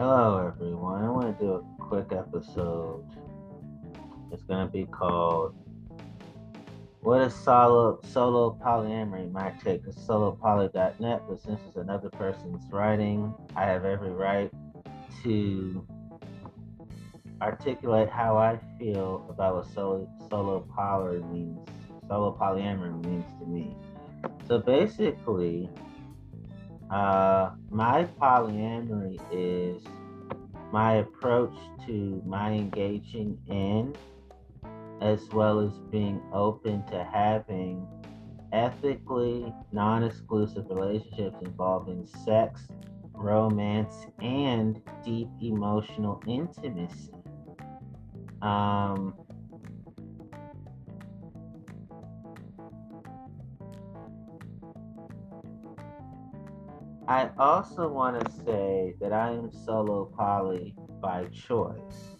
Hello, everyone. I want to do a quick episode. It's going to be called What is Solo, solo Polyamory? My take is solopoly.net, but since it's another person's writing, I have every right to articulate how I feel about what solo, solo poly means, solo polyamory means to me. So basically, uh, my polyamory is my approach to my engaging in, as well as being open to having ethically non exclusive relationships involving sex, romance, and deep emotional intimacy. Um, I also want to say that I am solo poly by choice.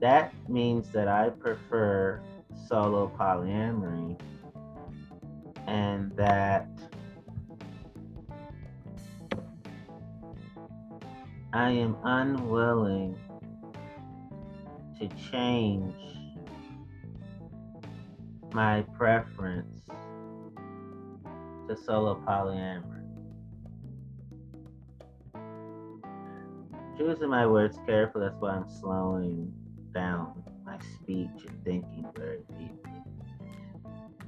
That means that I prefer solo polyamory and that I am unwilling to change my preference to solo polyamory. Choosing my words carefully. That's why I'm slowing down my speech and thinking very deeply.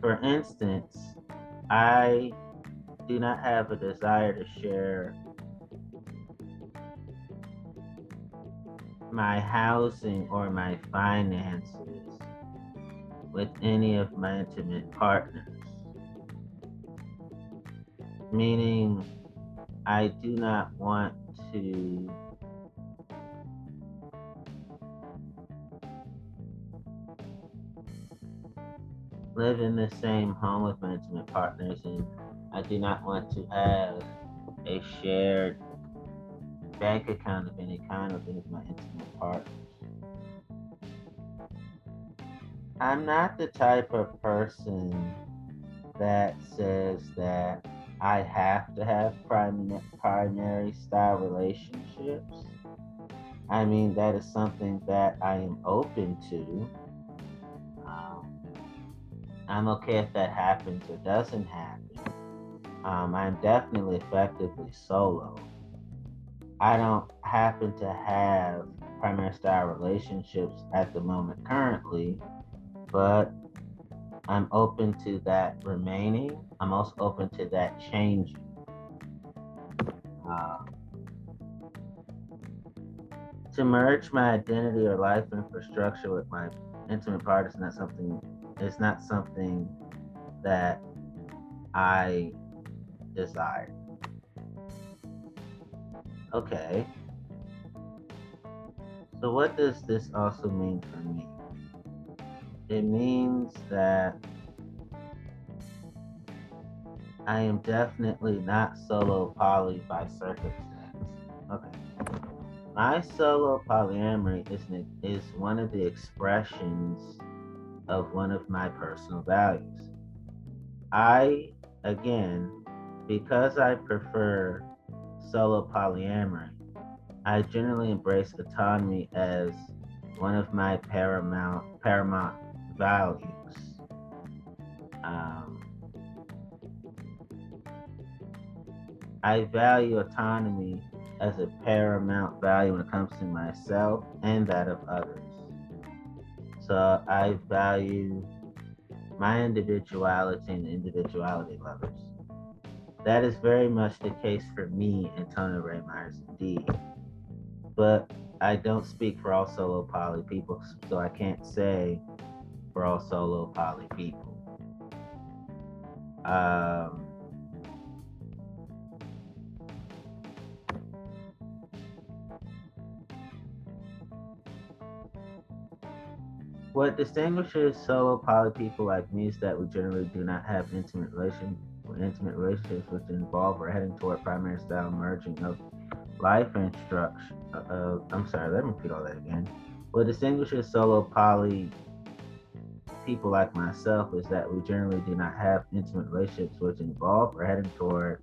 For instance, I do not have a desire to share my housing or my finances with any of my intimate partners. Meaning, I do not want to live in the same home with my intimate partners, and I do not want to have a shared bank account of any kind with any of my intimate partners. I'm not the type of person that says that I have to have prim- primary style relationships. I mean, that is something that I am open to I'm okay if that happens or doesn't happen. Um, I'm definitely effectively solo. I don't happen to have primary style relationships at the moment currently, but I'm open to that remaining. I'm also open to that changing. Uh, to merge my identity or life infrastructure with my intimate partner is not something it's not something that I desire. Okay. So, what does this also mean for me? It means that I am definitely not solo poly by circumstance. Okay. My solo polyamory is, is one of the expressions of one of my personal values. I, again, because I prefer solo polyamory, I generally embrace autonomy as one of my paramount paramount values. Um, I value autonomy as a paramount value when it comes to myself and that of others. So I value my individuality and individuality lovers. That is very much the case for me, Antonio Ray Myers, indeed. But I don't speak for all solo poly people, so I can't say for all solo poly people. Um, What distinguishes solo poly people like me is that we generally do not have intimate relation intimate relationships which involve or heading toward primary style merging of life instruction. Uh, uh, I'm sorry, let me repeat all that again. What distinguishes solo poly people like myself is that we generally do not have intimate relationships which involve or heading toward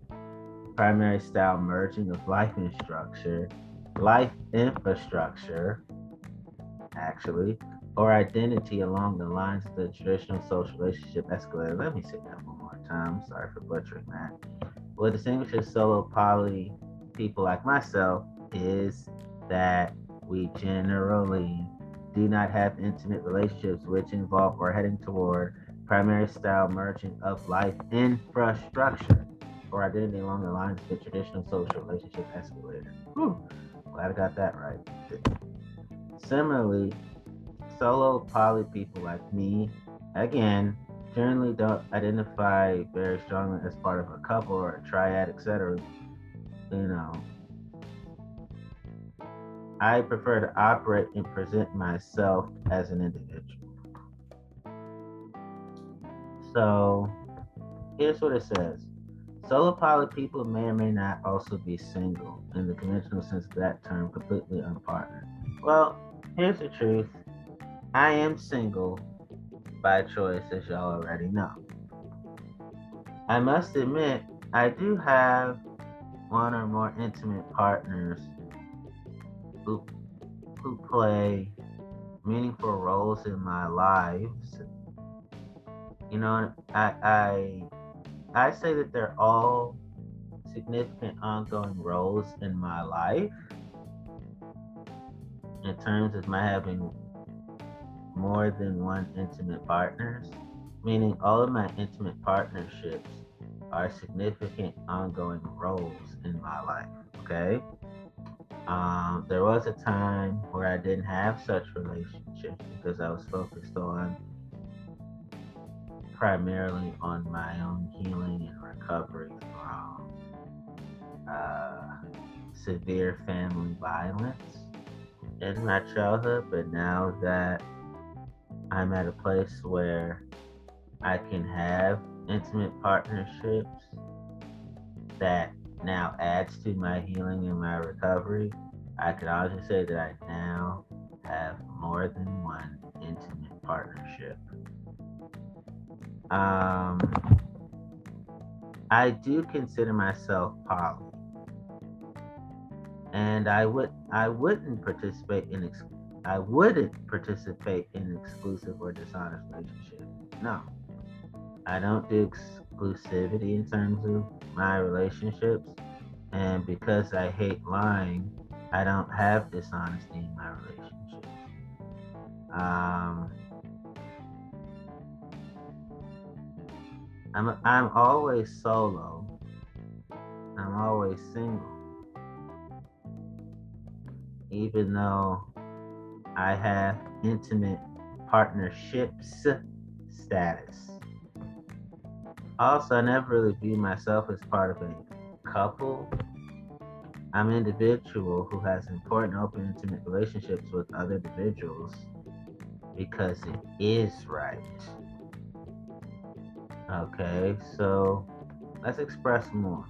primary style merging of life infrastructure, life infrastructure, actually, or identity along the lines of the traditional social relationship escalator. Let me say that one more time. Sorry for butchering that. What distinguishes solo poly people like myself is that we generally do not have intimate relationships which involve or heading toward primary style merging of life infrastructure or identity along the lines of the traditional social relationship escalator. Whew, glad I got that right. Similarly, solo poly people like me, again, generally don't identify very strongly as part of a couple or a triad, etc. You know, I prefer to operate and present myself as an individual. So here's what it says. Solo poly people may or may not also be single in the conventional sense of that term, completely unpartnered. Well, here's the truth. I am single by choice, as y'all already know. I must admit, I do have one or more intimate partners who, who play meaningful roles in my lives. You know, I, I I say that they're all significant ongoing roles in my life in terms of my having more than one intimate partners, meaning all of my intimate partnerships are significant ongoing roles in my life. Okay. Um, there was a time where I didn't have such relationships because I was focused on primarily on my own healing and recovery from uh, severe family violence in my childhood. But now that I'm at a place where I can have intimate partnerships that now adds to my healing and my recovery. I could honestly say that I now have more than one intimate partnership. Um, I do consider myself poly, and I would I wouldn't participate in ex- I wouldn't participate in exclusive or dishonest relationship. No, I don't do exclusivity in terms of my relationships, and because I hate lying, I don't have dishonesty in my relationships. Um, I'm I'm always solo. I'm always single. Even though I have intimate partnerships status. Also, I never really view myself as part of a couple. I'm an individual who has important, open, intimate relationships with other individuals because it is right. Okay, so let's express more.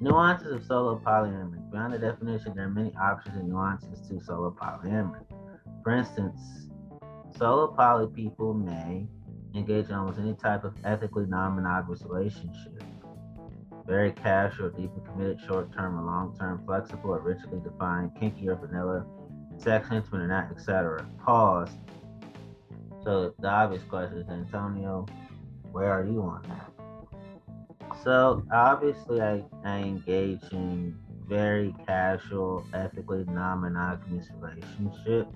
Nuances of solo polyamory. Beyond the definition, there are many options and nuances to solo polyamory. For instance, solo poly people may engage in almost any type of ethically non monogamous relationship. Very casual, deeply committed, short term or long term, flexible or rigidly defined, kinky or vanilla, sex, intimate or not, etc. Pause so the obvious question is, Antonio, where are you on that? So obviously, I, I engage in very casual, ethically non-monogamous relationships.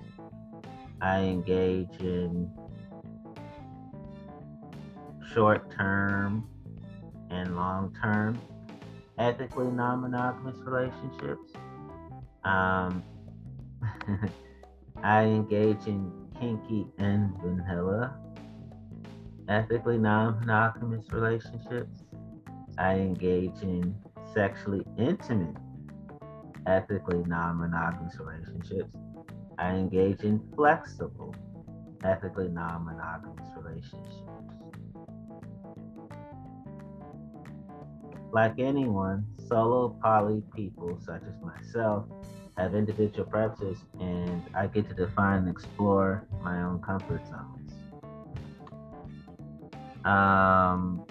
I engage in short-term and long-term ethically non-monogamous relationships. Um, I engage in kinky and vanilla, ethically non monogamous relationships. I engage in sexually intimate, ethically non monogamous relationships. I engage in flexible, ethically non monogamous relationships. Like anyone, solo poly people such as myself have individual preferences, and I get to define and explore my own comfort zones. Um,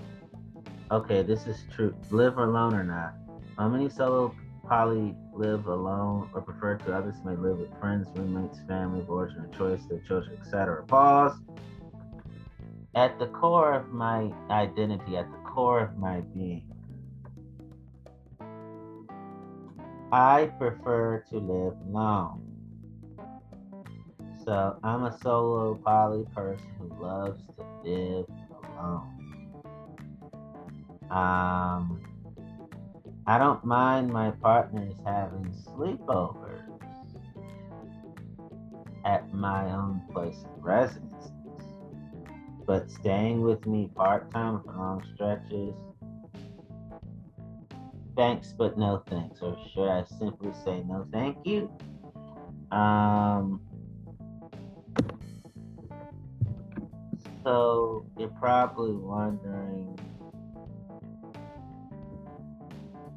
Okay, this is true. Live alone or not? How many solo poly live alone or prefer to others may live with friends, roommates, family of origin or choice, their children, etc. Pause. At the core of my identity, at the core of my being, I prefer to live alone. So I'm a solo poly person who loves to live alone. Um, I don't mind my partners having sleepovers at my own place of residence, but staying with me part time for long stretches. Thanks, but no thanks. Or should I simply say no thank you? Um, so you're probably wondering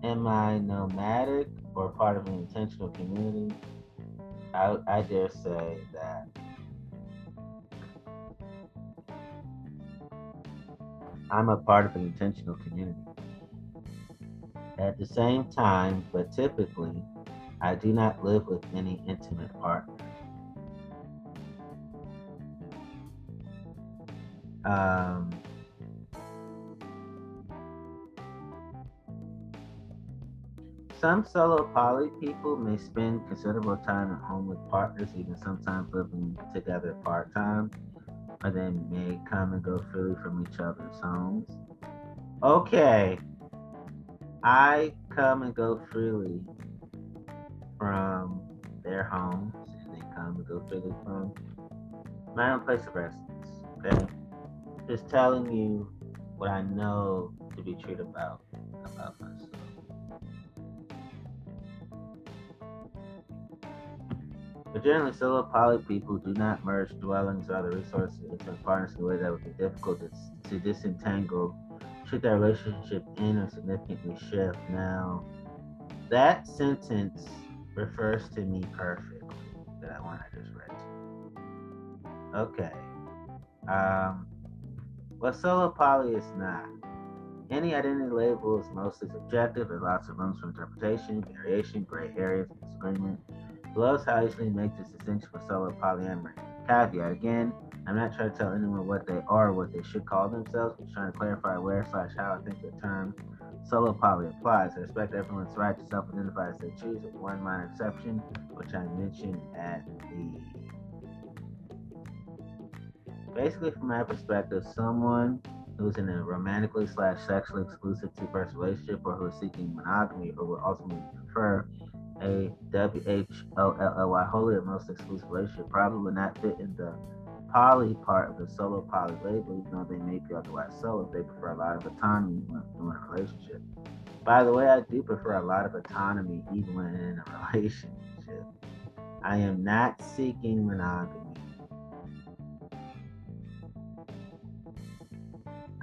Am I nomadic or part of an intentional community? I, I dare say that I'm a part of an intentional community. At the same time, but typically, I do not live with any intimate partner. Um, Some solo poly people may spend considerable time at home with partners, even sometimes living together part time, or they may come and go freely from each other's homes. Okay, I come and go freely from their homes, and they come and go freely from my own place of residence. Okay, just telling you what I know to be true about about myself. But generally, solo poly people do not merge dwellings or other resources into partners in a way that would be difficult to, to disentangle should their relationship end or significantly shift. Now, that sentence refers to me perfectly that one I just read. Okay. Um, well, solo poly is not. Any identity label is mostly subjective. There's lots of rooms for interpretation, variation, gray areas, disagreement. Loves how easily make this distinction for solo polyamory. Caveat again, I'm not trying to tell anyone what they are or what they should call themselves, but trying to clarify where slash how I think the term solo poly applies. I respect everyone's right to self identify as they choose, with one minor exception, which I mentioned at the. Basically, from my perspective, someone who's in a romantically slash sexually exclusive two person relationship or who is seeking monogamy or would ultimately prefer a W H O L L Y wholly or most exclusive relationship probably would not fit in the poly part of the solo poly label, even though they may be otherwise solo if they prefer a lot of autonomy when in a relationship. By the way, I do prefer a lot of autonomy even when in a relationship. I am not seeking monogamy.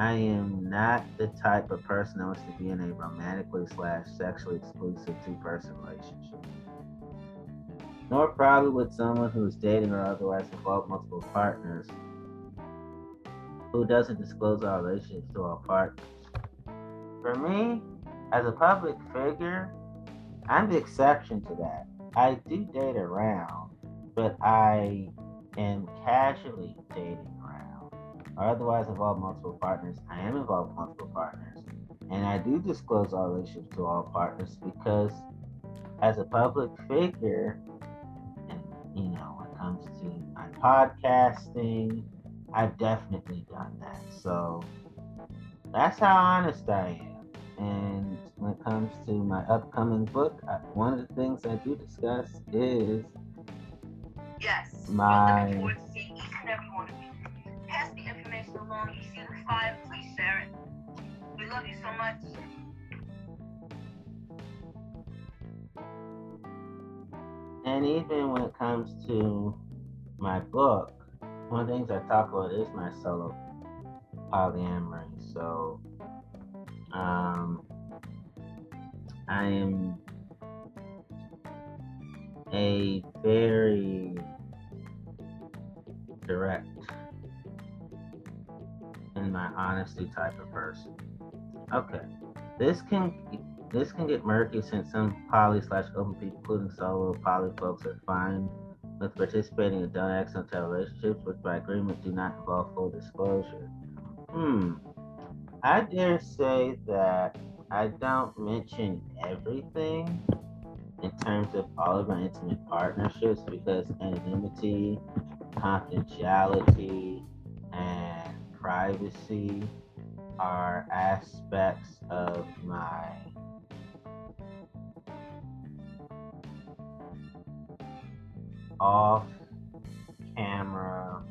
I am not the type of person that wants to be in a romantically slash sexually exclusive two person relationship. Nor probably with someone who is dating or otherwise involved multiple partners who doesn't disclose our relationships to all partners. For me, as a public figure, I'm the exception to that. I do date around, but I am casually dating around, or otherwise involve multiple partners. I am involved with multiple partners. And I do disclose our relationships to all partners because as a public figure, you know, when it comes to my podcasting, I've definitely done that. So that's how honest I am. And when it comes to my upcoming book, I, one of the things I do discuss is yes, my along. You see the fire, please share it. We love you so much. And even when it comes to my book, one of the things I talk about is my solo polyamory. So, um, I am a very direct in my honesty type of person. Okay. This can this can get murky since some poly slash open people, including solo poly folks, are fine with participating in don't ask, don't tell relationships, which by agreement do not involve full disclosure. Hmm. I dare say that I don't mention everything in terms of all of my intimate partnerships because anonymity, confidentiality, and privacy are aspects of my off camera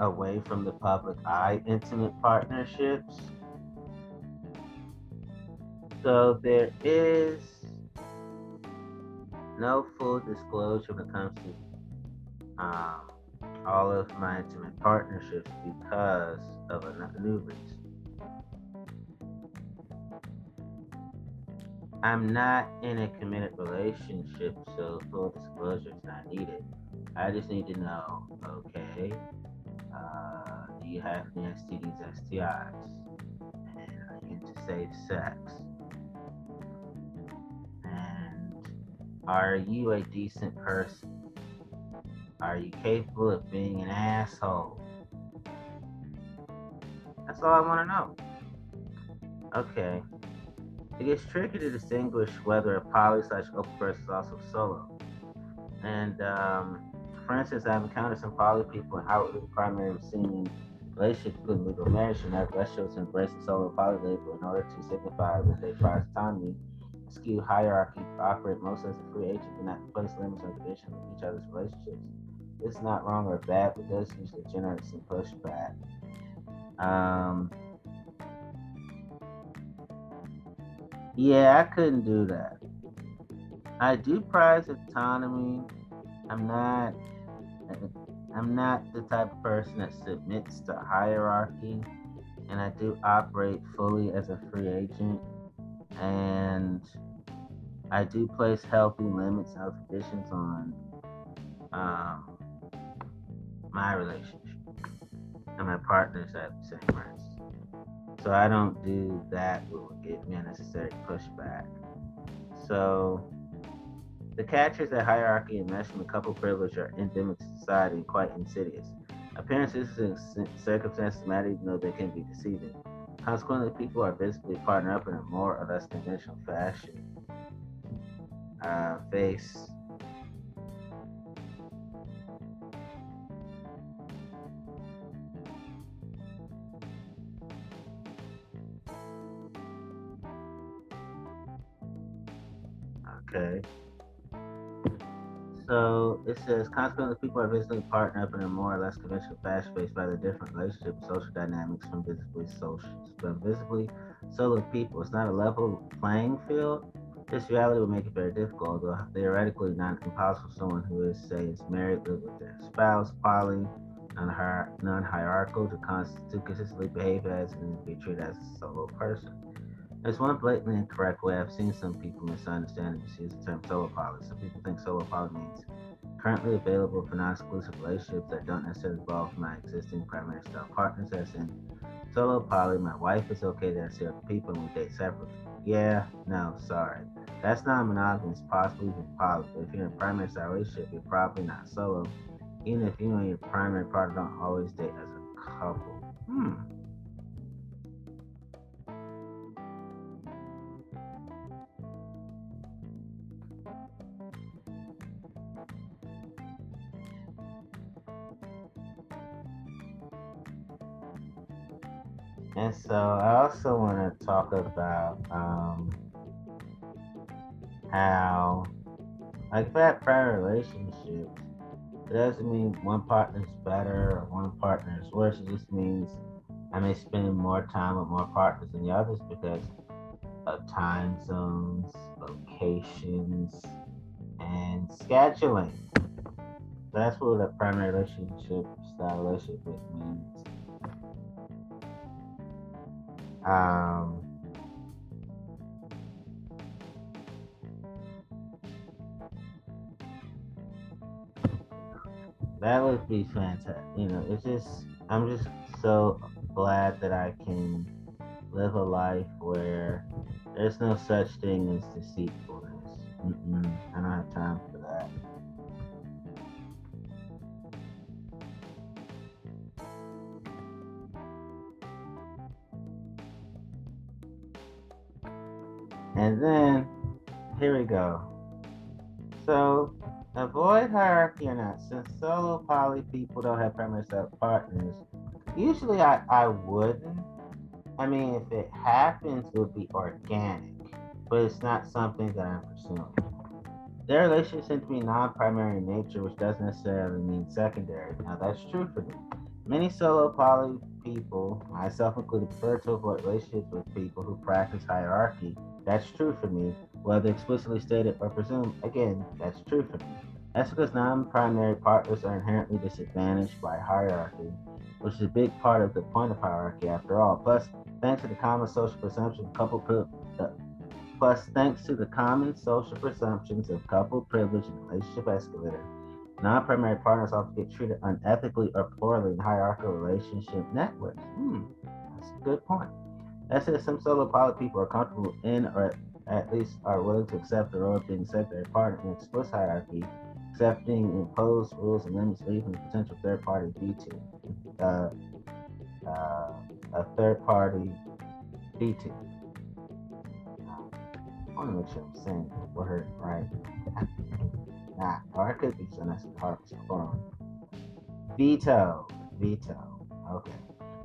away from the public eye intimate partnerships. So there is no full disclosure when it comes to um, all of my intimate partnerships because of a new reason. I'm not in a committed relationship, so full disclosure is not needed. I just need to know, okay, uh, do you have any STDs, STIs? And are you into safe sex? And are you a decent person? Are you capable of being an asshole? That's all I want to know. Okay. It gets tricky to distinguish whether a poly slash open person is also solo. And um, for instance, I've encountered some poly people in outwardly primary seeming relationships, including legal marriage, and have to embrace the solo poly label in order to signify that they prize autonomy, skew hierarchy, operate mostly as a free agent, and not place limits on conditions of each other's relationships. It's not wrong or bad, but does usually generate some pushback. Um, yeah, I couldn't do that. I do prize autonomy. I'm not. I'm not the type of person that submits to hierarchy, and I do operate fully as a free agent. And I do place healthy limits and conditions on um, my relationship and my partners have the same rights. So I don't do that will give me unnecessary pushback. So the catchers that hierarchy and enmeshment couple privilege are endemic to society and quite insidious. Appearances and circumstances matter even though they can be deceiving. Consequently, people are visibly partnered up in a more or less conventional fashion. Uh, face So it says consequently people are visibly partnered up in a more or less conventional fashion based by the different relationship and social dynamics from visibly social from visibly solo people. It's not a level playing field. This reality would make it very difficult, although theoretically not impossible for someone who is, say, is married, live with their spouse, poly, non-hierarchical to, to consistently behave as and be treated as a solo person. There's one blatantly incorrect way I've seen some people misunderstand and misuse the term solo poly. Some people think solo poly means currently available for non-exclusive relationships that don't necessarily involve my existing primary style partners. As in solo poly, my wife is okay to see other people and we date separately. Yeah, no, sorry. That's not monogamous, possibly even poly. But if you're in a primary style relationship, you're probably not solo. Even if you and your primary partner don't always date as a couple. Hmm. Also want to talk about um, how, like, that prior relationships, it doesn't mean one partner's better or one partner's worse. It just means I may spend more time with more partners than the others because of time zones, locations, and scheduling. That's what a primary relationship style relationship means. Um, that would be fantastic. You know, it's just I'm just so glad that I can live a life where there's no such thing as deceitfulness. Mm-mm, I don't have time And then here we go. So avoid hierarchy or not. Since solo poly people don't have primary self partners, usually I, I wouldn't. I mean, if it happens, it would be organic, but it's not something that I'm pursuing. Their relationships tend to be non-primary in nature, which doesn't necessarily mean secondary. Now, that's true for me. Many solo poly people, myself included, prefer to avoid relationships with people who practice hierarchy. That's true for me, whether explicitly stated or presumed. Again, that's true for me. That's because non-primary partners are inherently disadvantaged by hierarchy, which is a big part of the point of hierarchy after all. Plus, thanks to the common social presumption of couple pri- uh, plus thanks to the common social presumptions of couple privilege and relationship escalator, non-primary partners often get treated unethically or poorly in hierarchical relationship networks. Hmm, that's a good point. Some solo poly people are comfortable in or at least are willing to accept the role of being secondary partner in explicit hierarchy, accepting imposed rules and limits, even potential third party veto. Uh, uh, a third party veto. I want to make sure I'm saying the word right. nah, or I could be so that's hard. Hold on. Veto. Veto. Okay.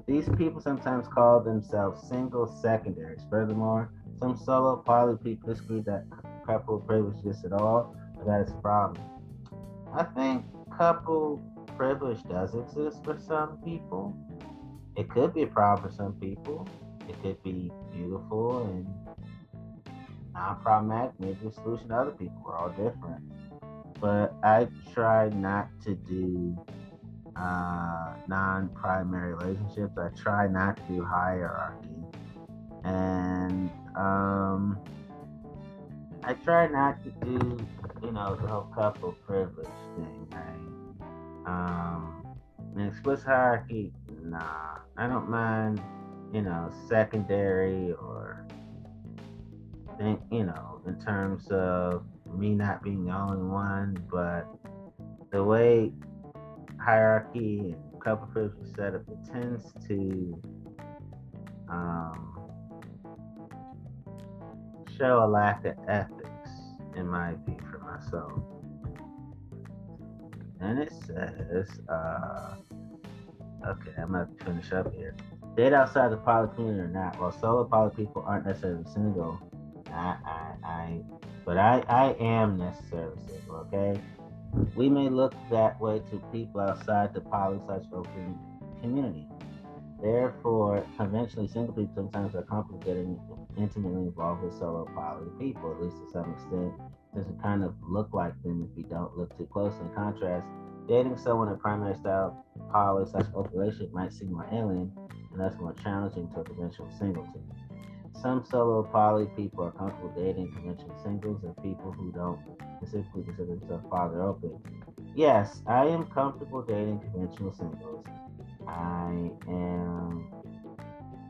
These people sometimes call themselves single secondaries. Furthermore, some solo poly people disagree that couple privilege exists at all, that is a problem. I think couple privilege does exist for some people. It could be a problem for some people. It could be beautiful and non-problematic, maybe a solution to other people. We're all different. But I try not to do uh, non-primary relationships. I try not to do hierarchy, and um, I try not to do, you know, the whole couple privilege thing. Right? Um, an explicit hierarchy, nah. I don't mind, you know, secondary or think, you know, in terms of me not being the only one, but the way hierarchy and couple privilege is set up, it tends to um, show a lack of ethics, in my view, for myself. And it says, uh, okay, I'm gonna finish up here. Date outside the poly community or not? Well, solo poly people aren't necessarily single. I, I, I, but I, I am necessarily single. Okay, we may look that way to people outside the poly slash open community. Therefore, conventionally single people sometimes are comfortable getting intimately involved with solo poly people, at least to some extent, since we kind of look like them if we don't look too close. In contrast, dating someone in primary style poly slash relationship might seem more alien and thus more challenging to a conventional singleton. Some solo poly people are comfortable dating conventional singles and people who don't specifically consider themselves poly open. Yes, I am comfortable dating conventional singles. I am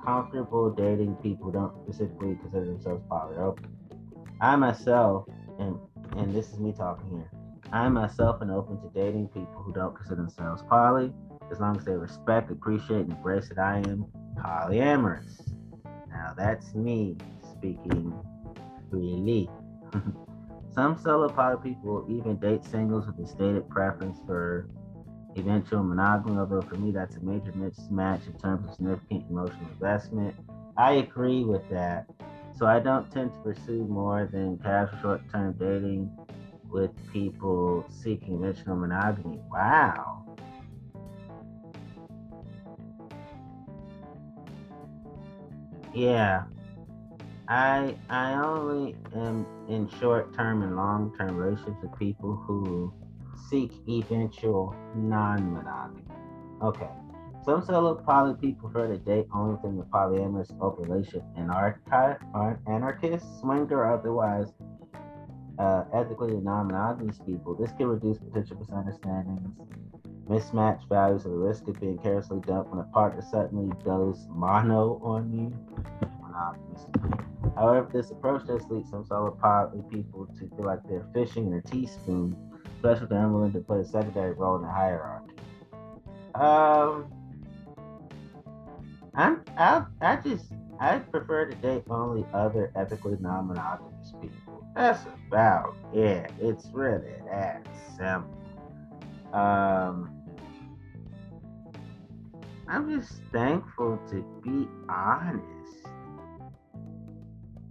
comfortable dating people who don't specifically consider themselves poly open. I myself, and and this is me talking here. I myself am open to dating people who don't consider themselves poly, as long as they respect, appreciate, and embrace that I am polyamorous. Now that's me speaking freely. Some poly people even date singles with a stated preference for eventual monogamy, although for me that's a major mismatch in terms of significant emotional investment. I agree with that. So I don't tend to pursue more than casual short term dating with people seeking eventual monogamy. Wow. Yeah. I I only am in short term and long term relationships with people who seek eventual non-monogamy. Okay. Some solo poly people prefer to date only within the polyamorous open relationship anarchi- or anarchist, swinger, or otherwise uh, ethically non-monogamous people. This can reduce potential misunderstandings mismatched values of the risk of being carelessly dumped when a partner suddenly goes mono on you. However, this approach does lead some solo poly people to feel like they're fishing in a teaspoon, especially if they're unwilling to play a secondary role in the hierarchy. Um, I'm I, I just I prefer to date only other ethically non-monogamous people. That's about it. It's really that simple. Um, I'm just thankful to be honest.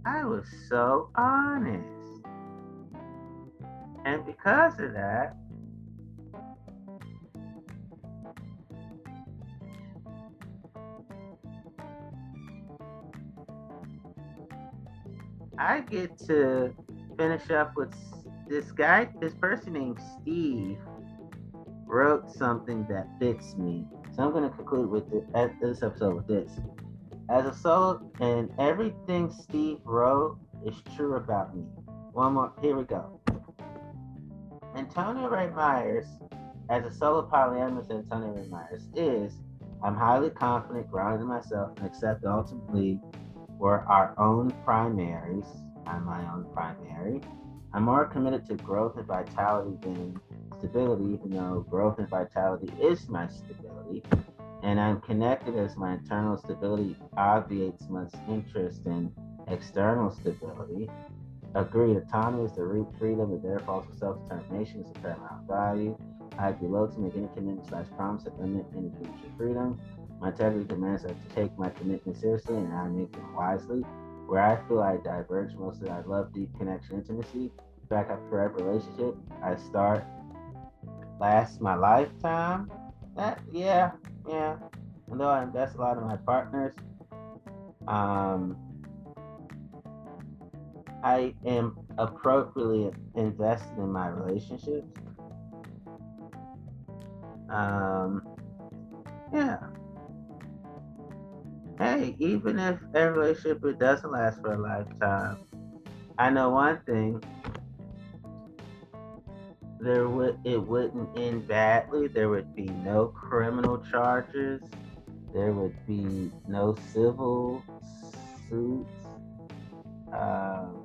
I was so honest. And because of that, I get to finish up with this guy, this person named Steve wrote something that fits me. So I'm going to conclude with this episode with this. As a solo, and everything Steve wrote is true about me. One more, here we go. Antonio Ray Myers, as a solo polyamorous Antonio Ray Myers, is I'm highly confident, grounded in myself, and accept ultimately we're our own primaries. I'm my own primary. I'm more committed to growth and vitality than stability, even though growth and vitality is my stability. And I'm connected as my internal stability obviates much interest in external stability. Agreed, autonomy is the root freedom, and therefore also self-determination is the paramount value. I'd be loath to make any commitment slash promise that limit any future freedom. My integrity demands I take my commitment seriously and I make them wisely. Where I feel I diverge mostly, I love deep connection, intimacy. Back up I prefer relationship. I start, last my lifetime. That, yeah, yeah. Although I invest a lot in my partners, um, I am appropriately invested in my relationships. Um, yeah hey, even if a relationship doesn't last for a lifetime, I know one thing. There would it wouldn't end badly. There would be no criminal charges. There would be no civil suits. Um,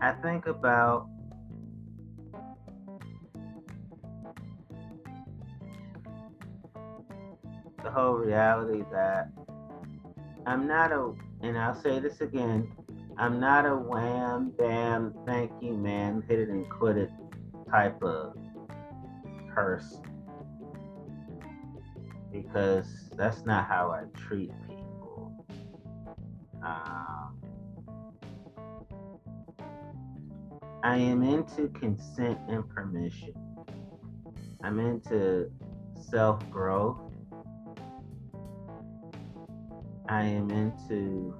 I think about whole reality that I'm not a, and I'll say this again, I'm not a wham, bam, thank you, man, hit it and quit it type of person. Because that's not how I treat people. Um, I am into consent and permission. I'm into self growth. I mm-hmm. am into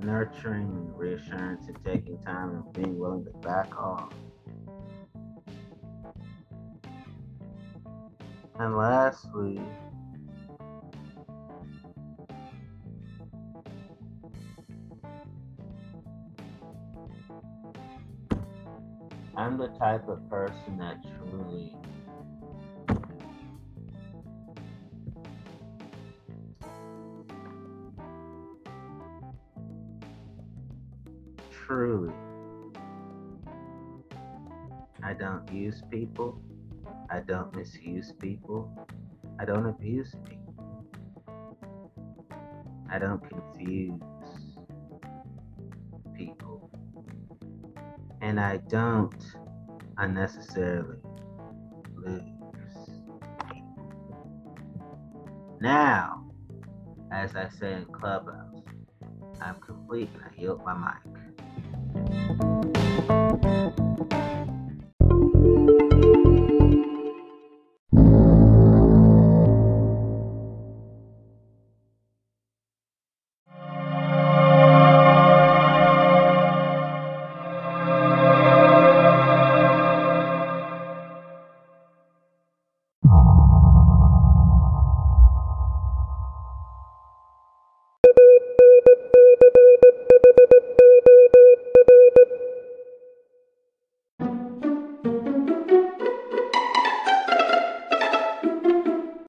nurturing and reassurance and taking time and being willing to back off. And lastly, I'm the type of person that truly truly I don't use people. I don't misuse people. I don't abuse people. I don't confuse people. and I don't unnecessarily lose. Now, as I say in Clubhouse, I'm complete and I yield my mic.